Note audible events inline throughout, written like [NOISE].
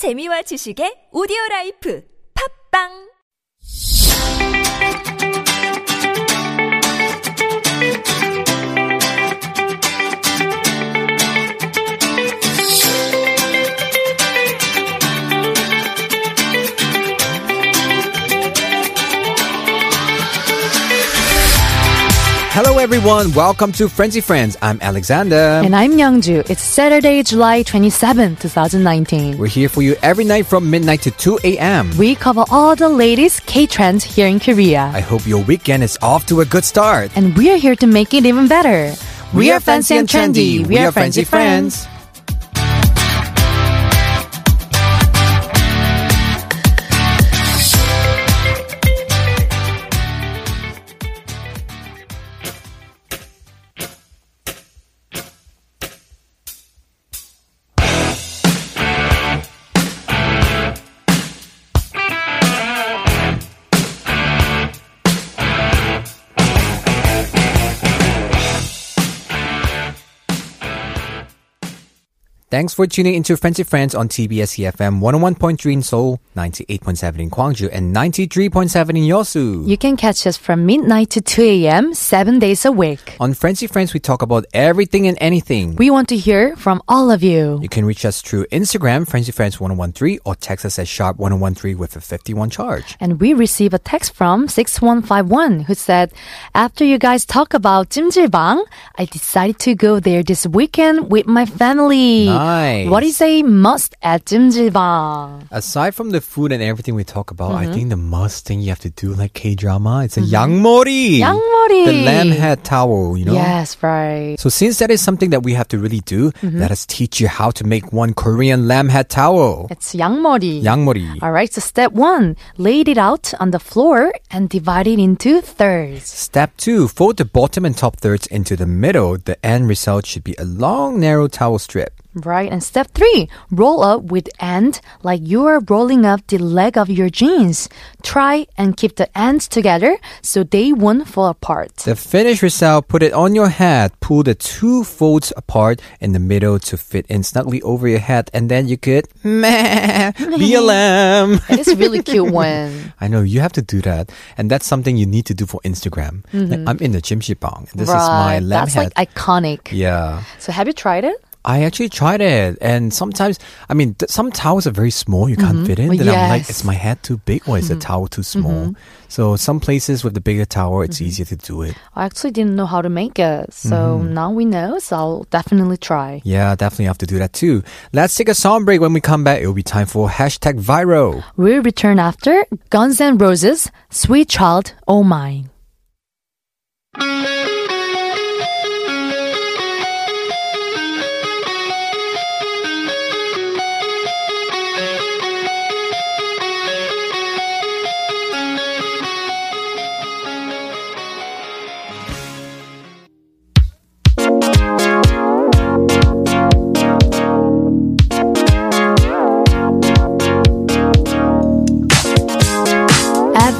재미와 지식의 오디오 라이프. 팝빵 Hello, everyone. Welcome to Frenzy Friends. I'm Alexander. And I'm Youngju. It's Saturday, July 27, 2019. We're here for you every night from midnight to 2 a.m. We cover all the latest K-trends here in Korea. I hope your weekend is off to a good start. And we're here to make it even better. We, are fancy and trendy. We are Frenzy friends. Thanks for tuning into Frenzy Friends on TBS EFM 101.3 in Seoul, 98.7 in Gwangju, and 93.7 in Yeosu. You can catch us from midnight to 2 a.m., seven days a week. On Frenzy Friends, we talk about everything and anything. We want to hear from all of you. You can reach us through Instagram, Frenzy Friends 1013, or text us at sharp 1013 with a 51 charge. And we receive a text from 6151 who said, After you guys talk about Jimjilbang, I decided to go there this weekend with my family. Nice. What is a must at Jimjilbang? Aside from the food and everything we talk about, mm-hmm. I think the must thing you have to do like K drama, it's a mm-hmm. yangmori. Yangmori. The lamb head towel, you know? Yes, right. So since that is something that we have to really do, mm-hmm. let us teach you how to make one Korean lamb head towel. It's yangmori. Yangmori. All right, so step one, lay it out on the floor and divide it into thirds. Step two, fold the bottom and top thirds into the middle. The end result should be a long, narrow towel strip. Right, and step three, roll up with end like you are rolling up the leg of your jeans. Try and keep the ends together so they won't fall apart. The finished result, put it on your head. Pull the two folds apart in the middle to fit in snugly over your head, and then you could [LAUGHS] meh, be a [LAUGHS] lamb. It is really [LAUGHS] cute one. I know you have to do that, and that's something you need to do for Instagram. Like, mm-hmm. I'm in the jimjilbang. This is my right, lamb that's head. like iconic. yeah. So have you tried it? I actually tried it, and sometimes, I mean, th- some towels are very small, you can't mm-hmm. fit in. Oh, Then I'm like, is my head too big or is the mm-hmm. towel too mm-hmm. small? So some places with the bigger towel, it's easier to do it. I actually didn't know how to make it, so now we know, so I'll definitely try. Yeah, definitely have to do that too. Let's take a song break. When we come back, it will be time for hashtag viral. We'll return after Guns N' Roses, Sweet Child, Oh Mine.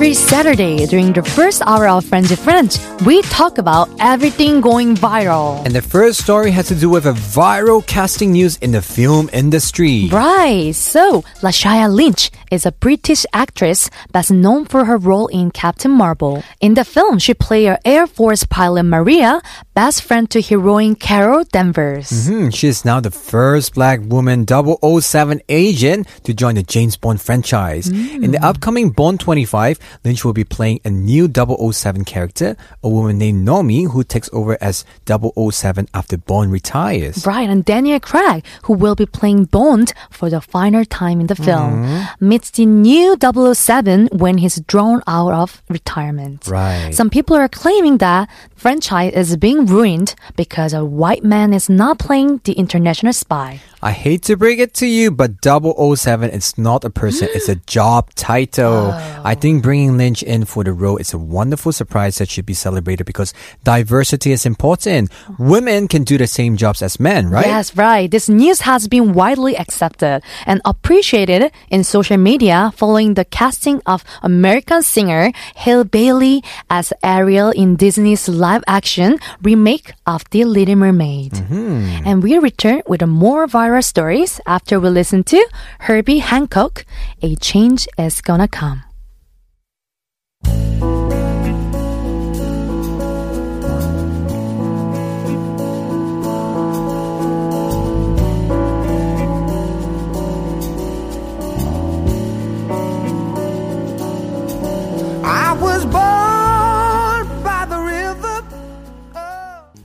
Every Saturday during the first hour of Friends with Friends, we talk about everything going viral. And the first story has to do with a viral casting news in the film industry. Right, so Lashana Lynch is a British actress best known for her role in Captain Marvel. In the film, she played Air Force pilot Maria, best friend to heroine Carol Danvers. Hmm, she is now the first black woman 007 agent to join the James Bond franchise. In the upcoming Bond 25, Lynch will be playing a new 007 character, a woman named Nomi who takes over as 007 after Bond retires. Right, and Daniel Craig, who will be playing Bond for the final time in the film, mm-hmm. meets the new 007 when he's drawn out of retirement. Right. Some people are claiming that franchise is being ruined because a white man is not playing the international spy. I hate to break it to you, but 007 is not a person, it's a [GASPS] job title. Oh. I think bringing Lynch in for the role is a wonderful surprise that should be celebrated because diversity is important. Women can do the same jobs as men, right? Yes, right. This news has been widely accepted and appreciated in social media following the casting of American singer Halle Bailey as Ariel in Disney's live action remake of The Little Mermaid. Mm-hmm. And we return with a more viral viral stories after we listen to Herbie Hancock. A change is gonna come.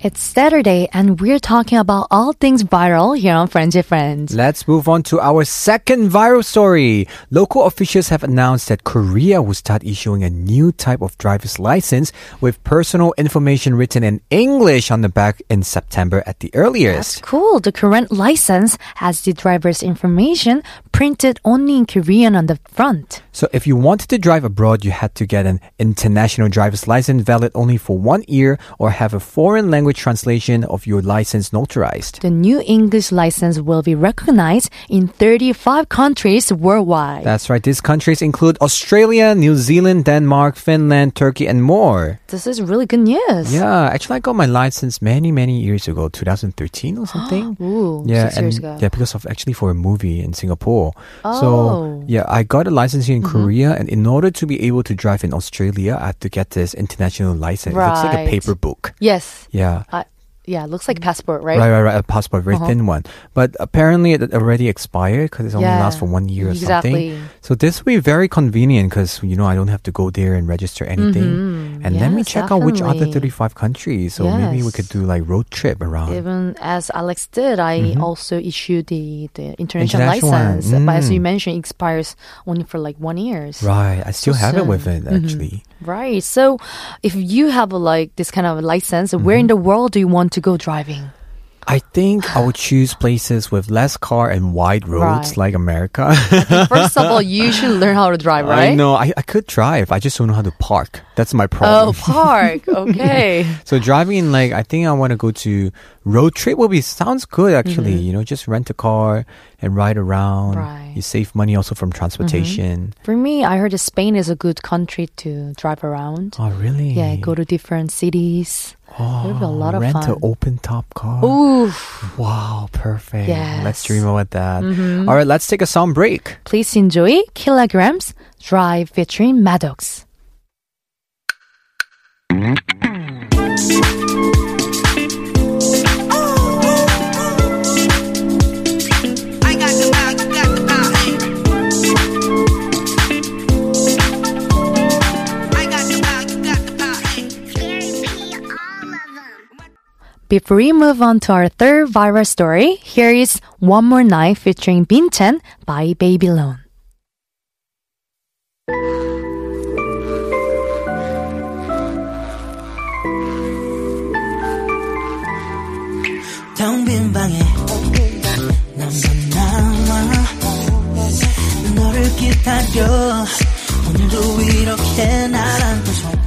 It's Saturday and we're talking about all things viral here on Friends with Friends. Let's move on to our second viral story. Local officials have announced that Korea will start issuing a new type of driver's license with personal information written in English on the back in September at the earliest. Cool. The current license has the driver's information printed only in Korean on the front. So if you wanted to drive abroad, you had to get an international driver's license valid only for one year or have a foreign language translation of your license notarized. The new English license will be recognized in 35 countries worldwide. That's right. These countries include Australia, New Zealand, Denmark, Finland, Turkey, and more. this is really good news. Yeah, actually, I got my license many, many years ago, 2013 or [GASPS] something. Ooh, yeah, six years and ago. yeah, because of actually for a movie in Singapore. Oh. Mm-hmm. So yeah, I got a license here in Korea, and in order to be able to drive in Australia, I had to get this international license. It looks like a paper book. Yes. Yeah. Uh, yeah, it looks like passport, right? Right, right, right. A passport, very Uh-huh. thin one. But apparently it already expired because it only Yeah, lasts for one year or exactly. something. So this will be very convenient because, you know, I don't have to go there and register anything. And let me Mm-hmm. Yes, check out which other 35 countries. So maybe we could do like road trip around. Even as Alex did, I also issued the, the international, Mm-hmm. International license. But as you Mm. mentioned, it expires only for like one years. Right. I still So have it with soon. it Mhm. actually. Right. So if you have a, like this kind of license, where Mm-hmm. in the world do you want to go driving? I think I would choose places with less car and wide roads Right. like America. [LAUGHS] First of all, you should [LAUGHS] learn how to drive, right? I know. I, I could drive. I just don't know how to park. That's my oh, problem. Oh, [LAUGHS] park. Okay. So driving in like I think I want to go to road trip will be sounds good actually. Mm-hmm. You know, just rent a car and ride around. Right. You save money also from mm-hmm. transportation. For me, I heard that Spain is a good country to drive around. Oh really? Yeah, go to different cities. Oh, it'll be a lot of rent fun. an open top car. Ooh. Wow, perfect. Yes. Let's dream about that. Mhm. All right, let's take a song break. Please enjoy Kilograms Drive featuring Maddox. Before we move on to our third viral story, here is One More Night featuring Binchen by Babylon. 텅 빈 방에 나만 나와 너를 기다려 오늘도 이렇게 날 안고서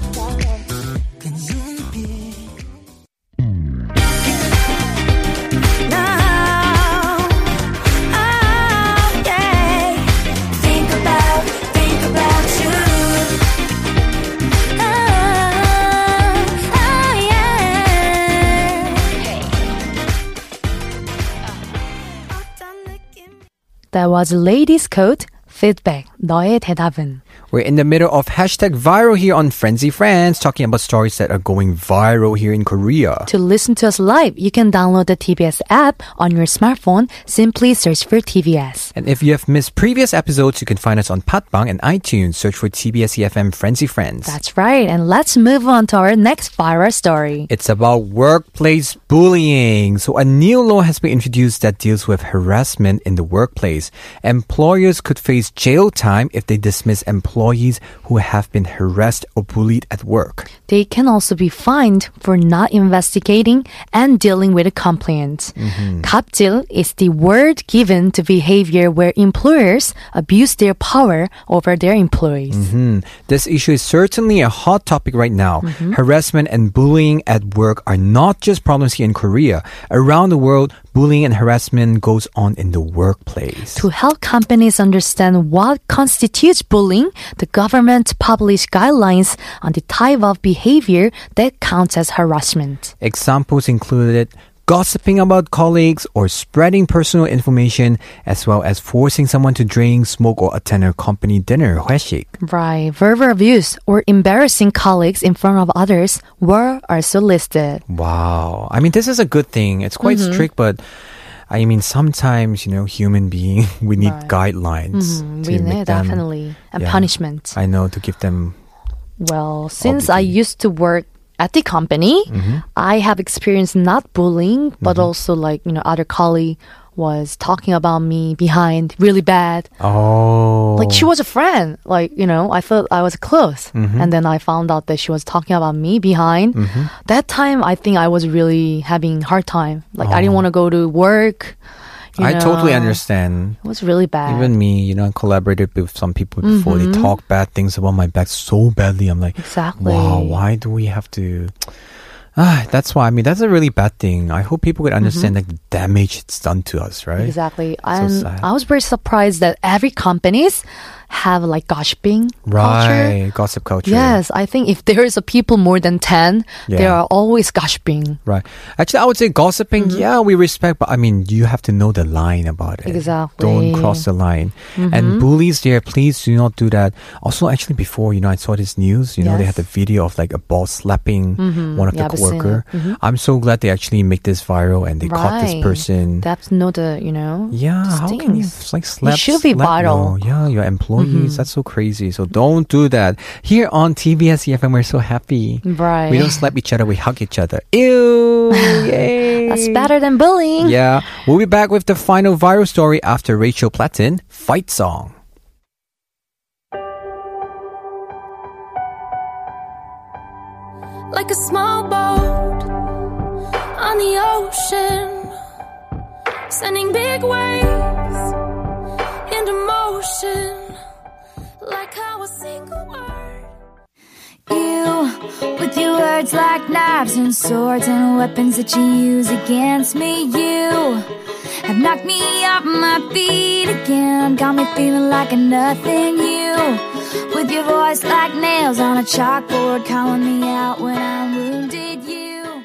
That was Ladies Code Feedback. 너의 대답은? We're in the middle of hashtag viral here on Frenzy Friends, talking about stories that are going viral here in Korea. To listen to us live, you can download the TBS app on your smartphone. Simply search for TBS. And if you have missed previous episodes, you can find us on Podbbang and iTunes. Search for TBS EFM Frenzy Friends. That's right. And let's move on to our next viral story. It's about workplace bullying. So a new law has been introduced that deals with harassment in the workplace. Employers could face jail time if they dismiss employees who have been harassed or bullied at work. They can also be fined for not investigating and dealing with a complaint. 갑질 is the word given to behavior where employers abuse their power over their employees. Hmm. This issue is certainly a hot topic right now. Harassment and bullying at work are not just problems here in Korea. Around the world, bullying and harassment goes on in the workplace. To help companies understand what constitutes bullying, the government published guidelines on the type of behavior that counts as harassment. Examples included gossiping about colleagues, or spreading personal information, as well as forcing someone to drink, smoke, or attend a company dinner, 회식. Right. Verbal abuse or embarrassing colleagues in front of others were also listed. Wow. I mean, this is a good thing. It's quite Mm-hmm. strict, but I mean, sometimes, you know, human being, [LAUGHS] we need Right. guidelines Mhm, to we make know, them, definitely. And yeah. punishment. I know, to give them, Well, since I used to work at the company, Mm-hmm. I have experienced not bullying, but also like, you know, other colleague was talking about me behind really bad. oh. Like she was a friend. Like, you know, I thought I was close. Mm-hmm. And then I found out that she was talking about me behind. That time I think I was really having hard time. Like I didn't want to go to work. You. I totally understand. It was really bad. Even me, you know, I collaborated with some people before. They talk bad things about my back so badly. I'm like, Mm-hmm. Exactly. wow, why do we have to? [SIGHS] Ah, that's why. I mean, that's a really bad thing. I hope people could understand like the damage it's done to us, right? Mm-hmm. Exactly. and sad. I was very surprised that every companies have like gossiping culture. Right, gossip culture. Yes, I think if there is a people more than 10, there Yeah. are always gossiping. Right. Actually, I would say gossiping, yeah, we respect, but I mean, you have to know the line about it. Mm-hmm. Exactly. Don't cross the line. Mm-hmm. And bullies there, please do not do that. Also, actually, before, you know, I saw this news, you know, they had the video of like a boss slapping one of Yeah, the seen coworker. I'm so glad they actually make this viral and they caught this person. That's not a, you know. yeah, how can you like slap? should be slap- viral. No, yeah, your Mm-hmm. employees. That's so crazy. So don't do that. Here on TBS EFM, we're so happy. Right. We don't slap each other, we hug each other. Ew! [LAUGHS] Yay! That's better than bullying. Yeah. We'll be back with the final viral story after Rachel Platten, Fight Song. like a small boat on the ocean, sending big waves into motion, like how a single word. You, with your words like knives and swords and weapons that you use against me, you have knocked me off my feet again. Got me feeling like a nothing. You, with your voice like nails on a chalkboard, calling me out when I'm wounded. You.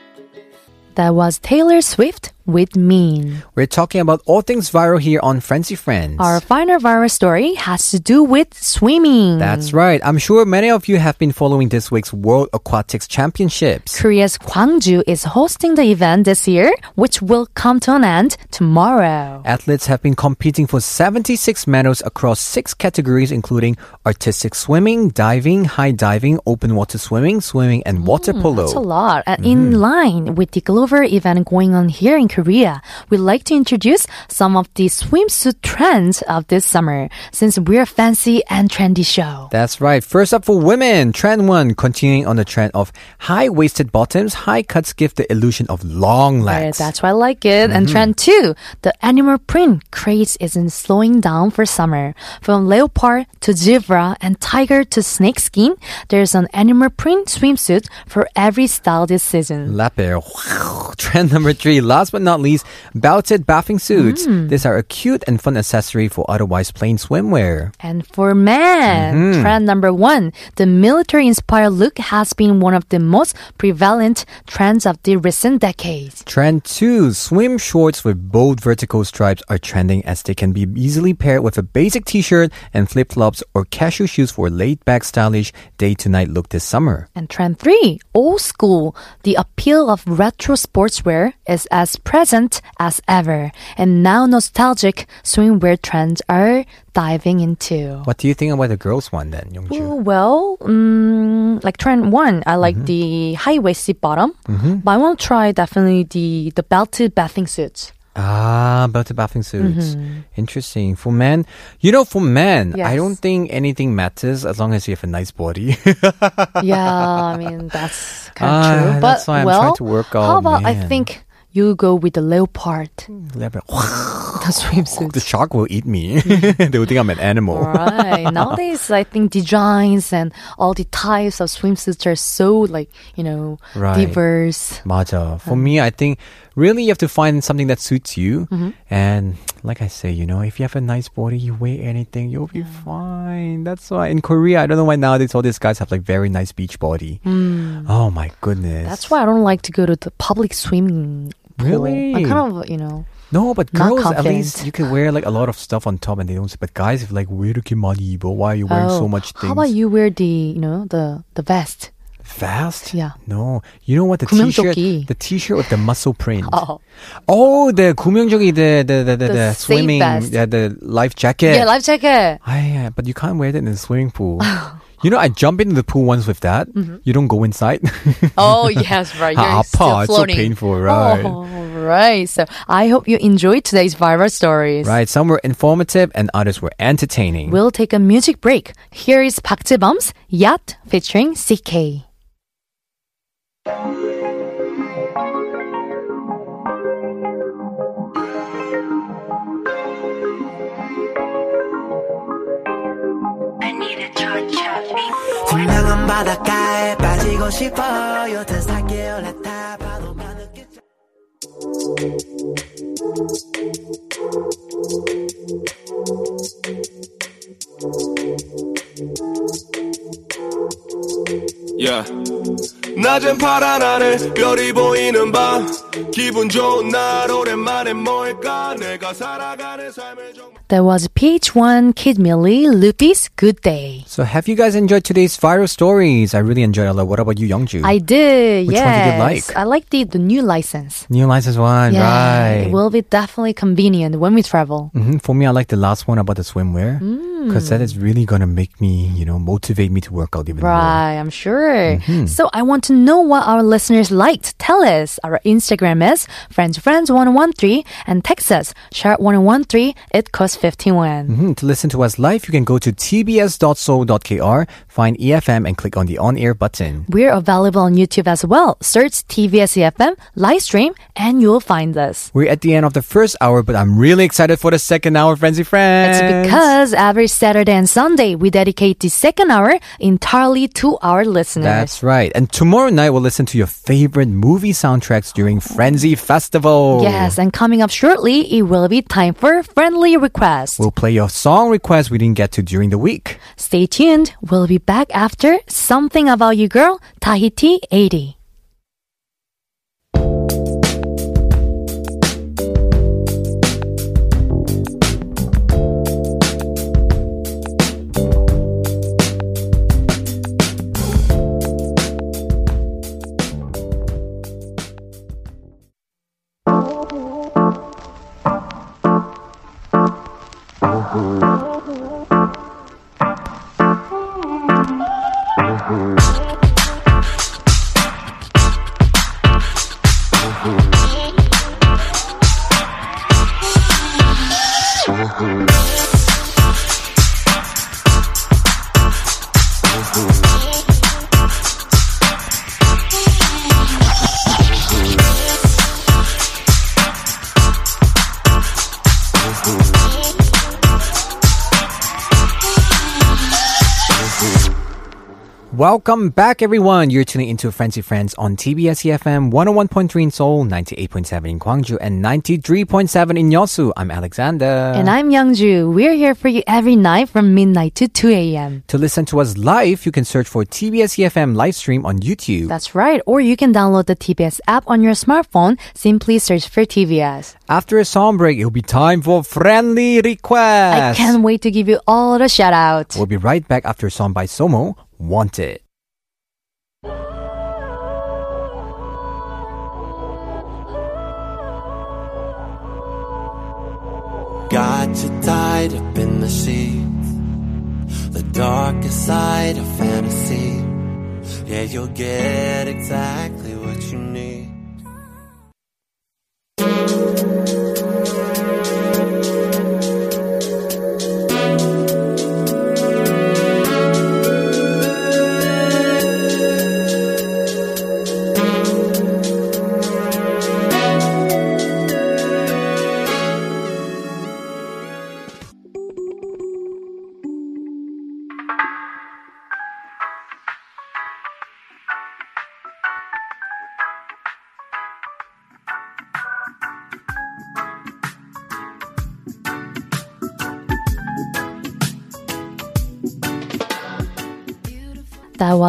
That was Taylor Swift with Mean. We're talking about all things viral here on Frenzy Friends. Our final viral story has to do with swimming. That's right. I'm sure many of you have been following this week's World Aquatics Championships. Korea's Gwangju is hosting the event this year, which will come to an end tomorrow. Athletes have been competing for 76 medals across six categories, including artistic swimming, diving, high diving, open water swimming, swimming, and water polo. Mm, That's a lot. Mm-hmm. in line with the global event going on here in Korea, we'd like to introduce some of the swimsuit trends of this summer, since we're a fancy and trendy show. That's right. First up for women, trend one, continuing on the trend of high waisted bottoms, high cuts give the illusion of long Right, legs. that's why I like it. And Mm-hmm. trend two, the animal print craze isn't slowing down for summer. From leopard to zebra and tiger to snakeskin, there's an animal print swimsuit for every style this season. Lapper. Wow. [LAUGHS] Trend number three, last but not least, belted bathing suits. Mm. These are a cute and fun accessory for otherwise plain swimwear. And for men, Mm-hmm. trend number one, the military inspired look has been one of the most prevalent trends of the recent decades. Trend two, swim shorts with bold vertical stripes are trending as they can be easily paired with a basic t-shirt and flip-flops or casual shoes for a laid-back stylish day-to-night look this summer. And trend three, old school. The appeal of retro sportswear is as present as ever. And now nostalgic swimwear trends are diving into. What do you think about the girls one then, Youngju? Ooh, Well, um, like trend one, I like the high waisted bottom, but I want to try definitely the the belted bathing suits. Ah, belted bathing suits. Interesting. For men, you know, for men, I don't think anything matters as long as you have a nice body. yeah, I [LAUGHS] mean that's kind of Ah, true. But why I'm well, trying to work how out, about I think you go with the leopard, the [LAUGHS] the swimsuit. The shark will eat me. [LAUGHS] [LAUGHS] they will think I'm an animal. Right. Nowadays, I think designs and all the types of swimsuits are so like, you know, Right. diverse. 맞아. For me, I think really you have to find something that suits you. Mm-hmm. And like I say, you know, if you have a nice body, you wear anything, you'll be fine. That's why in Korea, I don't know why nowadays all these guys have like very nice beach body. Oh my goodness. Mm. That's why I don't like to go to the public swimming. Really? I'm kind of, you know, No, but Not girls at least confident. you can wear like a lot of stuff on top and they don't say. But guys, if like 왜 이렇게 많이 입어? Why are you wearing so oh, much things? How about you wear the, you know, the the vest? Fast? Yeah. No. You know what? The 구명조끼. t-shirt, the t-shirt with the muscle print. [LAUGHS] Oh, Oh, the 구명조끼, the the the the, The the safe swimming, vest. yeah, the life jacket. yeah, life jacket. Ah, yeah, but you can't wear that in the swimming pool. [LAUGHS] you know, I jump into the pool once with that. Mm-hmm. You don't go inside. [LAUGHS] Oh, yes, right. [LAUGHS] You're 아파. still It's so floating. painful, right? Oh, right. So I hope you enjoyed today's viral stories. right. Some were informative and others were entertaining. We'll take a music break. Here is Park Jae-beom's Yacht featuring Sik-K. 바닷가에 빠지고 싶어요. 튼살게 올라타 파도만 느껴져 Yeah. 낮은 파란 하늘 별이 보이는 밤. 기분 좋은 날 오랜만에 뭘까? 내가 살아가는 삶을 That was PH1 Kid Milli Loopy's Good Day. So, have you guys enjoyed today's viral stories? I really enjoyed a lot. What about you, Youngju? I did, Which yes. one did you like? I like the, the new license. New license one, yeah, right? it will be definitely convenient when we travel. hmm For me, I like the last one about the swimwear because that is really gonna make me, you know, motivate me to work out even more. Right, I'm sure. Mm-hmm. So I want to know what our listeners liked. Tell us. Our Instagram is frenzyfriends1013 and text us sharp1013. It costs 51. Mhm. To listen to us live, you can go to tbs.so.kr, find EFM, and click on the on-air button. We're available on YouTube as well. Search TBS EFM live stream and you'll find us. We're at the end of the first hour, but I'm really excited for the second hour, Frenzy Friends. It's because every Saturday and Sunday we dedicate the second hour entirely to our listeners. That's right. And tomorrow night, we'll listen to your favorite movie soundtracks during Frenzy Festival. Yes, and coming up shortly, it will be time for friendly requests. We'll play your song request we didn't get to during the week. Stay tuned. We'll be back after Something About You Girl, Tahiti 80. oh Welcome back, everyone. You're tuning into Frenzy Friends on TBS EFM 101.3 in Seoul, 98.7 in Gwangju, and 93.7 in Yeosu. I'm Alexander. And I'm Youngju. We're here for you every night from midnight to 2 a.m. to listen to us live, you can search for TBS EFM live stream on YouTube. That's right. Or you can download the TBS app on your smartphone. Simply search for TBS. After a song break, it'll be time for friendly requests. I can't wait to give you all the shout out. We'll be right back after a song by Somo, Wanted. Got you tied up in the sheets. The darkest side of fantasy. Yeah, you'll get exactly what you need.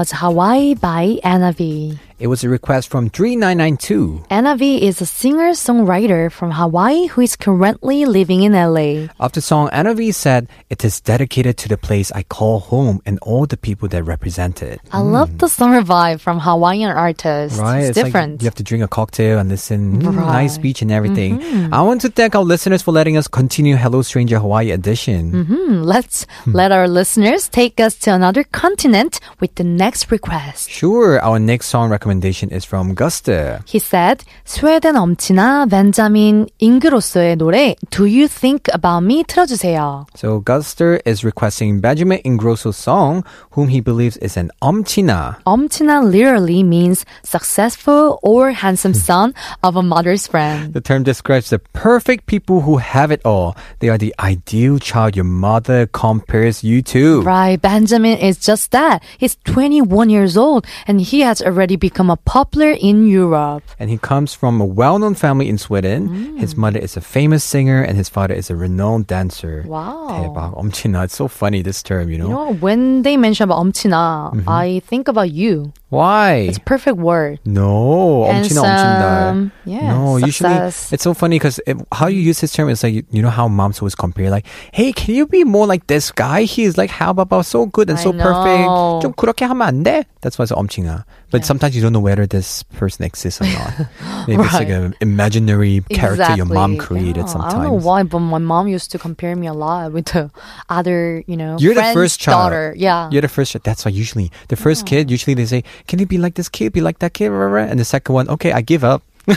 Was Hawaii by Anna V. It was a request from 3992. Anna V is a singer-songwriter from Hawaii who is currently living in LA. Of the song, Anna V said, It is dedicated to the place I call home and all the people that represent it. I love the summer vibe from Hawaiian artists. Right? It's, like different. you have to drink a cocktail and listen. Mm, Right. Nice beach and everything. I want to thank our listeners for letting us continue Hello Stranger Hawaii edition. Hmm, let's let our listeners take us to another continent with the next request. Sure, our next song recommendation is from Gusta. He said, 스웨덴 엄치나 벤자민 잉그로스의 노래 Do You Think About Me 틀어주세요. So Guster is requesting Benjamin Ingrosso's song, whom he believes is an omchina. 엄치나 literally means successful or handsome son [LAUGHS] of a mother's friend. The term describes the perfect people who have it all. They are the ideal child your mother compares you to. Right, Benjamin is just that. He's 21 years old and he has already become a popular in Europe. And he comes from a well-known family in Sweden. Mm. His mother is a famous singer and his father is a renowned dancer. Wow. 대박, omchina. It's so funny, this term, you know? You know, when they mention about 엄치나, Mm-hmm. I think about you. Why? It's a perfect word. No, 엄친아 엄친다. Handsome. Yeah, no, usually success. it's so funny because how you use this term is like you, you know how moms always compare like, hey, can you be more like this guy? He is like how about so good and I so know. perfect. 좀 그렇게 하면 안 돼? That's why it's 엄친아. But sometimes you don't know whether this person exists or not. [LAUGHS] Maybe it's like an imaginary character your mom created Yeah, sometimes. I don't know why, but my mom used to compare me a lot with the other, you know, You're the first child. daughter. Yeah. You're the first. child. That's why usually the first kid, oh. usually they say, "Can you be like this kid? Be like that kid?" And the second one, okay, I give up. [LAUGHS]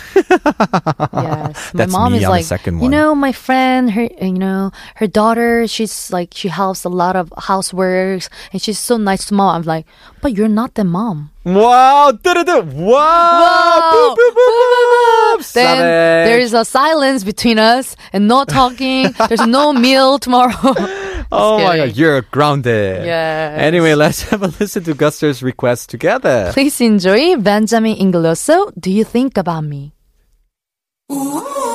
Yes, my That's mom me, is the like, second you know, my friend, her, you know, her daughter, she's like, she helps a lot of houseworks, and she's so nice to mom. I'm like, but you're not the mom. Wow! da-da-da. Wow! Boop, boop, boop, boop. Then there's a silence between us and no talking. there's no meal tomorrow. [LAUGHS] Oh my god, you're grounded. Yes. Anyway, let's [LAUGHS] have a listen to Guster's request together. Please enjoy Benjamin Ingrosso. Do you think about me? Do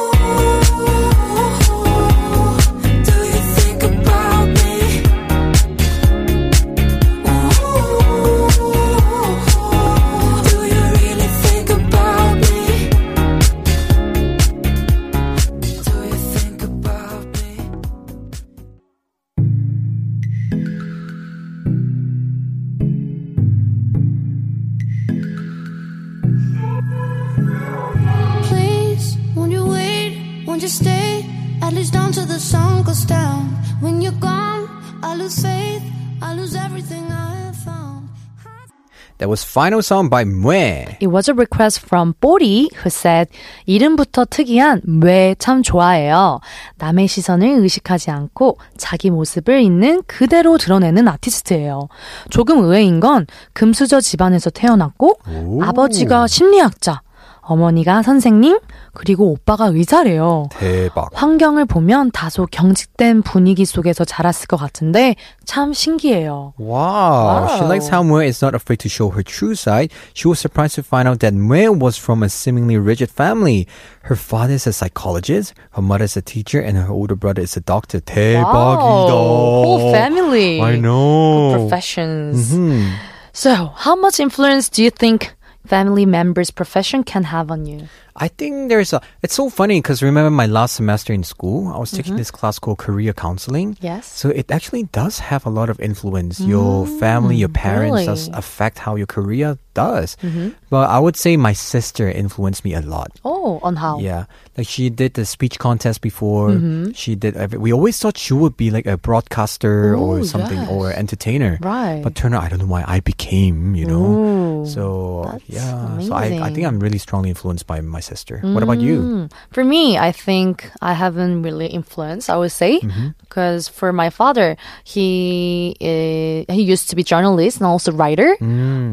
stay? At least until the sun goes down. When you're gone, I lose faith. I lose everything I have found. That was final song by Mue. It was a request from Bori who said 이름부터 특이한 왜참 좋아해요. 남의 시선을 의식하지 않고 자기 모습을 있는 그대로 드러내는 아티스트예요. 조금 의외인 건 금수저 집안에서 태어났고 아버지가 심리학자, 어머니가 선생님, 그리고 오빠가 의사래요. 대박. 환경을 보면 다소 경직된 분위기 속에서 자랐을 것 같은데 참 신기해요. Wow. She Wow. likes how Mue is not afraid to show her true side. She was surprised to find out that Mue was from a seemingly rigid family. Her father is a psychologist, her mother is a teacher, and her older brother is a doctor. 대박이다. whole family. I know. professions. Hmm. So, how much influence do you think family members' profession can have on you? I think there's a. It's so funny because remember my last semester in school, I was taking Mm-hmm. this class called career counseling. Yes. So it actually does have a lot of influence. Your family, your parents does Mm, affect how your career does. Mm-hmm. But I would say my sister influenced me a lot. Oh, on how? Yeah, like she did the speech contest before. She did. Every, we always thought she would be like a broadcaster or something yes. or entertainer. Right. But turn out I don't know why I became. You know. Ooh, so yeah. So I, I think. I'm really strongly influenced by my sister. What about you? Mm. For me, I think I haven't really influenced. I would say Mm-hmm. because for my father, he uh, he used to be journalist and also writer,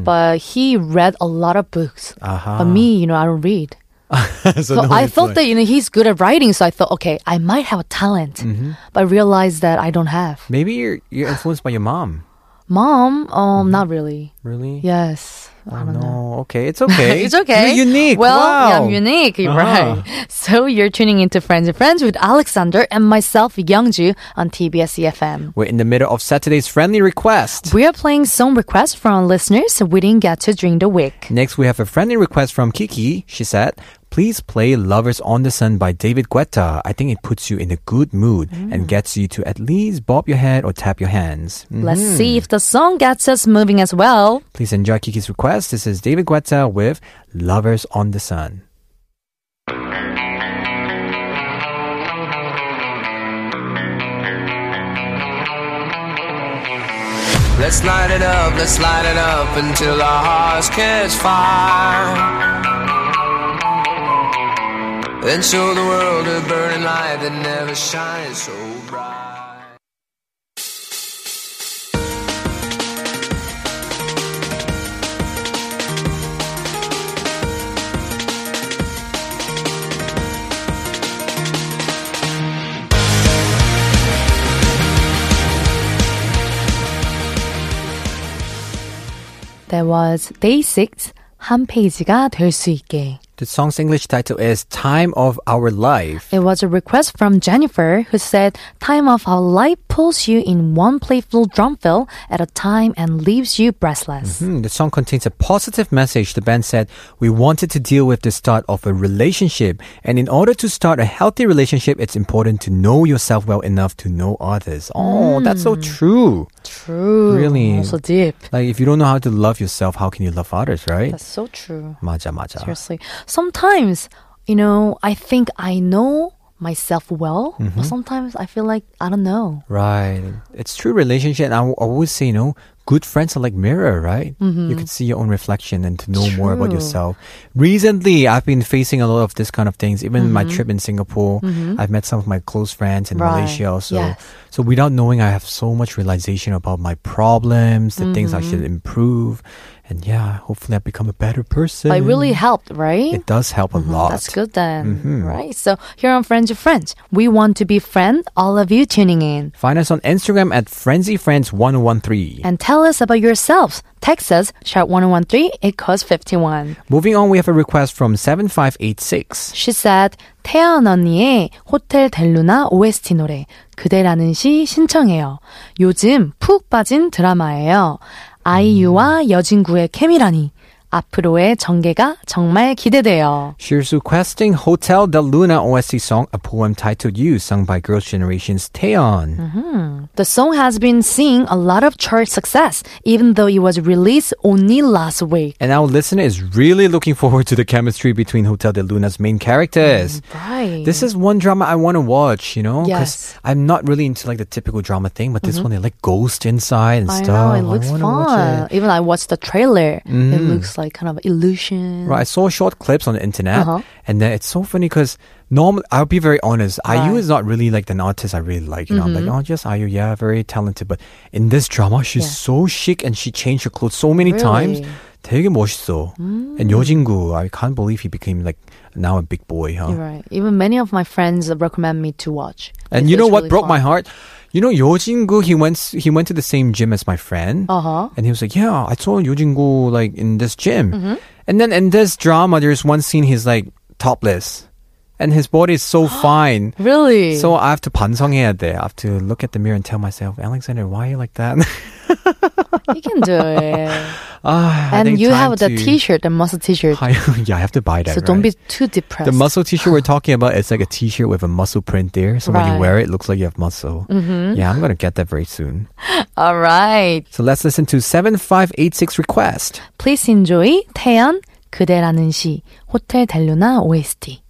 but he read a lot of books. Mm. Aha. But me, you know, I don't read. [LAUGHS] so So no I thought that you know he's good at writing, so I thought, okay, I might have a talent, Mm-hmm. but I realized that I don't have. maybe you're you're influenced by your mom. Mom, um, Mm-hmm. not really. Really? Yes. I don't know. No, okay, it's [LAUGHS] okay. it's okay. You're unique. Well, wow. yeah, I'm unique. Uh-huh. right. [LAUGHS] So you're tuning into Friends and Friends with Alexander and myself, Youngju, on TBS EFM. We're in the middle of Saturday's friendly request. We are playing some requests from our listeners we didn't get to during the week. Next, we have a friendly request from Kiki. She said, Please play Lovers on the Sun by David Guetta. I think it puts you in a good mood and mm. gets you to at least bob your head or tap your hands. Let's mm-hmm. see if the song gets us moving as well. Please enjoy Kiki's request. This is David Guetta with Lovers on the Sun. Let's light it up, let's light it up until our hearts catch fire. Then show the world a burning light that never shines so bright. There was Day 6, 한 페이지가 될 수 있게. The song's English title is Time of Our Life. It was a request from Jennifer who said, Time of our life pulls you in one playful drum fill at a time and leaves you breathless. Hmm, the song contains a positive message. The band said, We wanted to deal with the start of a relationship. And in order to start a healthy relationship, it's important to know yourself well enough to know others. Oh, that's so true. True. Really? Also deep. Like, if you don't know how to love yourself, how can you love others, right? That's so true. 맞아, 맞아. Seriously. Sometimes, you know, I think I know myself well, Mm-hmm. but sometimes I feel like I don't know. Right. It's true relationship. And I I always say, you know, good friends are like mirror, right? You mm-hmm. can see your own reflection and to know more about yourself. Recently, I've been facing a lot of this kind of things. Even in my mm-hmm. trip in Singapore, mm-hmm. I've met some of my close friends in Right. Malaysia also. Yes. So without knowing, I have so much realization about my problems, the things I should improve. And yeah, hopefully I become a better person. But it really helped, right? It does help a lot. That's good then, Mhm. right? So here on Friends of Friends, we want to be friends, all of you tuning in. Find us on Instagram at FrenzyFriends1013. And tell us about yourselves. Text us, sharp 1013, it costs 51. Moving on, we have a request from 7586. She said, 태연 언니의 호텔 델루나 OST 노래, 그대라는 시 신청해요. 요즘 푹 빠진 드라마예요. 아이유와 여진구의 케미라니. 앞으로의 전개가 정말 기대돼요. She's requesting Hotel de Luna OST song, a poem titled You, sung by Girls' Generation's Taeyeon. The song has been seeing a lot of chart success, even though it was released only last week. And our listener is really looking forward to the chemistry between Hotel de Luna's main characters. Right. This is one drama I want to watch, you know? Yes. I'm not really into like the typical drama thing, but this one, they like ghost inside and I stuff. know, it looks wanna watch fun. it. Mm-hmm. Even I watched the trailer. It looks like kind of illusion. Right, I saw short clips on the internet, Uh-huh. and then it's so funny because normally I'll be very honest. IU Right. Mm-hmm. is not really like an artist I really like. You know, I'm like, oh, just IU, yeah, very talented. But in this drama, she's Yeah. so chic and she changed her clothes so many times. Really? Mm. 되게 멋있어. And 여진구, I can't believe he became like now a big boy, huh? You're right. Even many of my friends recommend me to watch. And It's- you know it's what really broke my fun. heart? You know Yeo Jin-goo, he went he went to the same gym as my friend. Uh-huh. And he was like, "Yeah, I saw Yeo Jin-goo like in this gym." Mm-hmm. And then in this drama, there's one scene he's like topless. And his body is so [GASPS] fine. Really? So I have to 반성해야 돼. I have to look at the mirror and tell myself, Alexander, why are you like that? [LAUGHS] [LAUGHS] you can do it. Ah, I and think you time have the to- t-shirt, the muscle t-shirt. [LAUGHS] yeah, I have to buy that. so don't right? be too depressed. The muscle t-shirt we're talking about, it's like a t-shirt with a muscle print there. So when you Right. wear it, it looks like you have muscle. Mm-hmm. Yeah, I'm going to get that very soon. [LAUGHS] All right. So let's listen to 7586 request. Please enjoy 태연 그대라는 시 호텔 델루나 OST.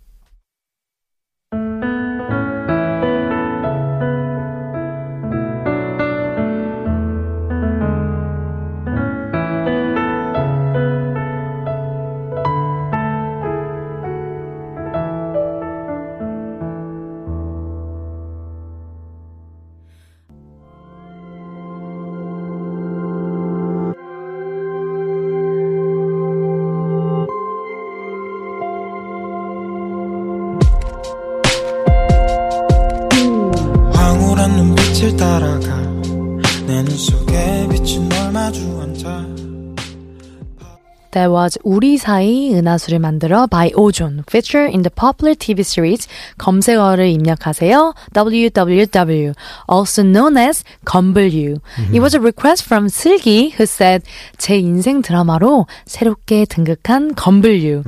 Was 우리 사이 은하수를 만들어 by 오존, featured in the popular TV series 검색어를 입력하세요. www, also known as 건블유. It was a request from 슬기 who said 제 인생 드라마로 새롭게 등극한 건블유.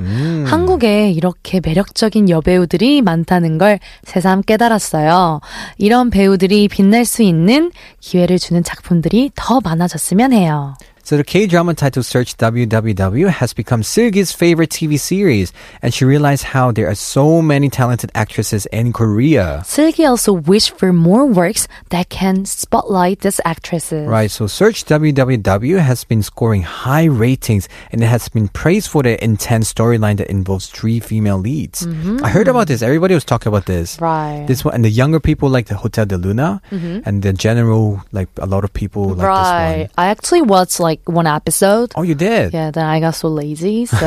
한국에 이렇게 매력적인 여배우들이 많다는 걸 새삼 깨달았어요. 이런 배우들이 빛날 수 있는 기회를 주는 작품들이 더 많아졌으면 해요. So the K-drama title search WWW has become Seulgi's favorite TV series, and she realized how there are so many talented actresses in Korea. 슬기 also wished for more works that can spotlight these actresses. Right, so Search WWW has been scoring high ratings and it has been praised for the intense storyline that involves three female leads. I heard about this. Everybody was talking about this. Right. This one, and the younger people like the Hotel Del Luna, mm-hmm. and the general, like a lot of people like right. this one. I actually watched like one episode. Oh, you did? Yeah, then I got so lazy. So, [LAUGHS]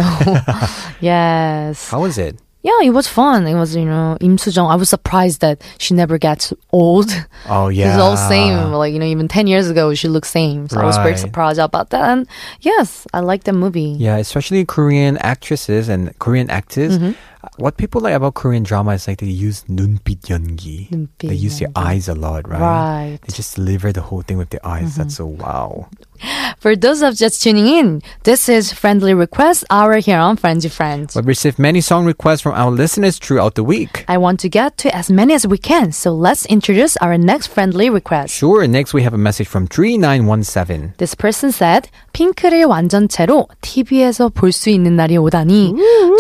[LAUGHS] yes. How was it? Yeah, it was fun. It was, you know, Im Soo-jung. I was surprised that she never gets old. Oh, [LAUGHS] yeah. She's all same. Like, you know, even 10 years ago, she looked same. So I was very surprised about that. And yes, I like the movie. Yeah, especially Korean actresses and Korean actors. Mm-hmm what people like about Korean drama is like they use 눈빛 연기. 눈빛 they use 연기. their eyes a lot, right? Right. They just deliver the whole thing with their eyes. Mm-hmm. That's so wow. [GASPS] For those of just tuning in, this is Friendly Request Hour here on Frenzy Friends. We've received many song requests from our listeners throughout the week. I want to get to as many as we can, so let's introduce our next Friendly Request. Sure, next we have a message from 3917. This person said, 핑크를 완전체로 TV에서 볼 수 있는 날이 오다니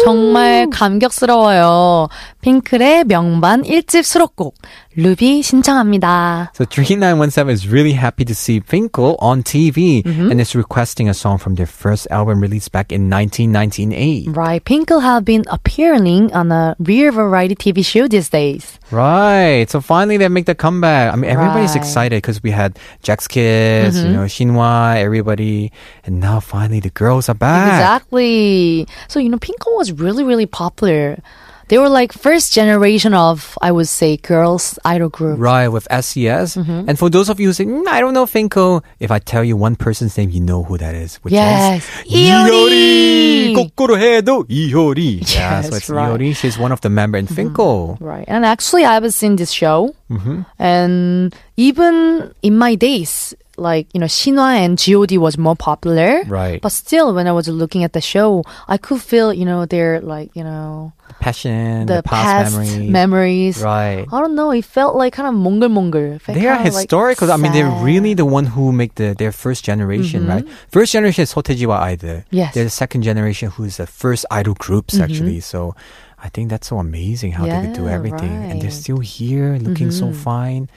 정말 감격스러워요. 핑클의 명반 1집 수록곡 루비 신청합니다. So 3917 is really happy to see Fin.K.L on TV mm-hmm. and is requesting a song from their first album released back in 1998. Right. Fin.K.L have been appearing on a rare variety TV show these days. Right. So finally they make the comeback. I mean everybody's right. excited because we had Sechs Kies, mm-hmm. you know, Shinhwa, everybody and now finally the girls are back. Exactly. So you know Fin.K.L was really really popular they were like first generation of, I would say, girls idol group. Right, with SES. Mm-hmm. And for those of you saying, mm, I don't know Fin.K.L, if I tell you one person's name, you know who that is. Which yes. Hyori! 거꾸로 해도 Hyori. [LAUGHS] Yeah, so it's right. Hyori. She's one of the member in mm-hmm. Fin.K.L. Right. And actually, I have seen this show. Mm-hmm. And even in my days, like you know Shinhwa and G.O.D was more popular. Right. But still, when I was looking at the show, I could feel you know their like you know the passion, the, the past, past memories. memories. Right. I don't know. It felt like kind of mongol mongol. They are historical. Like I mean, they're really the one who make the their first generation, mm-hmm. right? First generation is Sotejiwa either. Yes. They're the second generation who's the first idol groups mm-hmm. actually. Mm-hmm. So. I think that's so amazing how yeah, they could do everything. Right. And they're still here looking mm-hmm. so fine.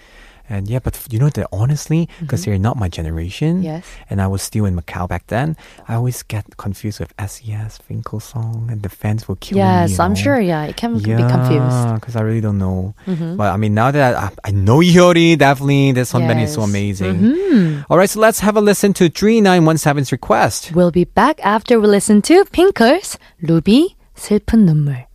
And yeah, but you know that honestly, because mm-hmm. you're not my generation, yes, and I was still in Macau back then, I always get confused with SES, Fin.K.L song, and the fans will kill yes, me. Yes, I'm know? sure. Yeah, it can yeah, be confused because I really don't know. Mm-hmm. But I mean, now that I, I know Hyori, definitely this one yes. is so amazing. Mm-hmm. All right, so let's have a listen to 3917's request. We'll be back after we listen to Fin.K.L's Ruby 슬픈 눈물.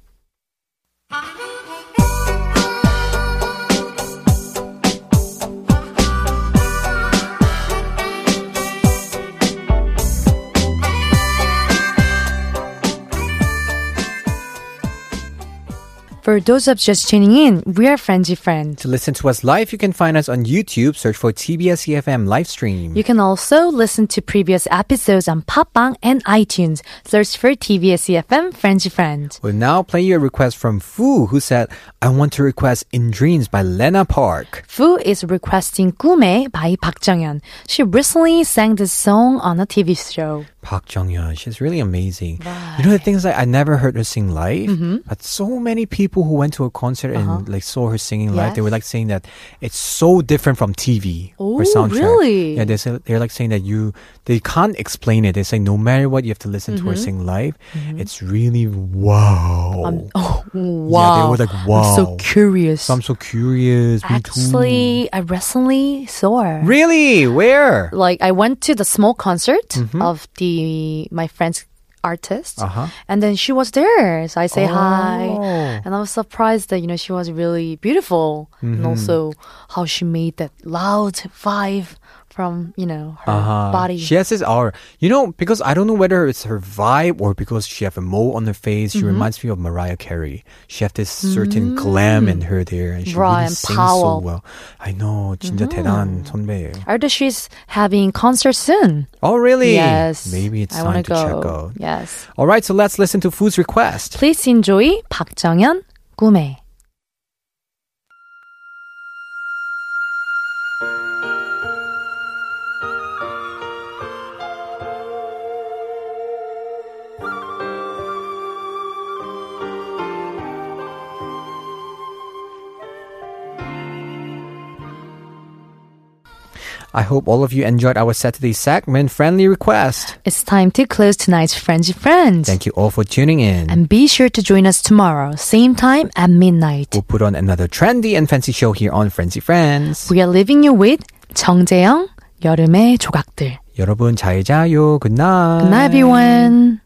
For those of just tuning in, we are Frenzy Friends. To listen to us live, you can find us on YouTube. Search for TBS EFM live stream. You can also listen to previous episodes on Podbbang and iTunes. Search for TBS EFM Frenzy Friend. We'll now play you a request from Fu, who said, I want to request In Dreams by Lena Park. Fu is requesting 꿈에 by Park Jung-hyun. She recently sang this song on a TV show. Park Jung-hyun, she's really amazing. You know, the thing is, like, I never heard her sing live, Mm-hmm. but so many people who went to a concert and like saw her singing live, Uh-huh. Yes. they were like saying that it's so different from TV Oh, or soundtrack. really? Yeah, they say, they're like saying that you they can't explain it. They say no matter what, you have to listen to her Mm-hmm. sing live. It's really wow. Um, [LAUGHS] oh, Yeah, wow. they were like I'm wow. so curious. So I'm so curious. Actually, I recently saw her. really, where? Like, I went to the small concert of the my friend's artist. Uh-huh. and then she was there. So I say hi, Oh. and I was surprised that you know she was really beautiful, Mm-hmm. and also how she made that loud vibe from you know her Uh-huh. body. She has this aura. You know, because I don't know whether it's her vibe or because she have a mole on her face. She Mm-hmm. reminds me of Mariah Carey. She have this certain glam in her there, and she Mm. Right, really and sings power. so well. I know, 진짜 대단한 선배예요. I heard that she's having concert soon. Oh, really? Yes. Maybe it's I time wanna to go. check out. Yes. All right, so let's listen to Food's request. Please enjoy 박정현 꿈에. I hope all of you enjoyed our Saturday segment, Friendly Request. It's time to close tonight's Frenzy Friends. Thank you all for tuning in. And be sure to join us tomorrow, same time at midnight. We'll put on another trendy and fancy show here on Frenzy Friends. We are leaving you with 정재형, 여름의 조각들. 여러분 잘 자요. Good night. Good night, everyone.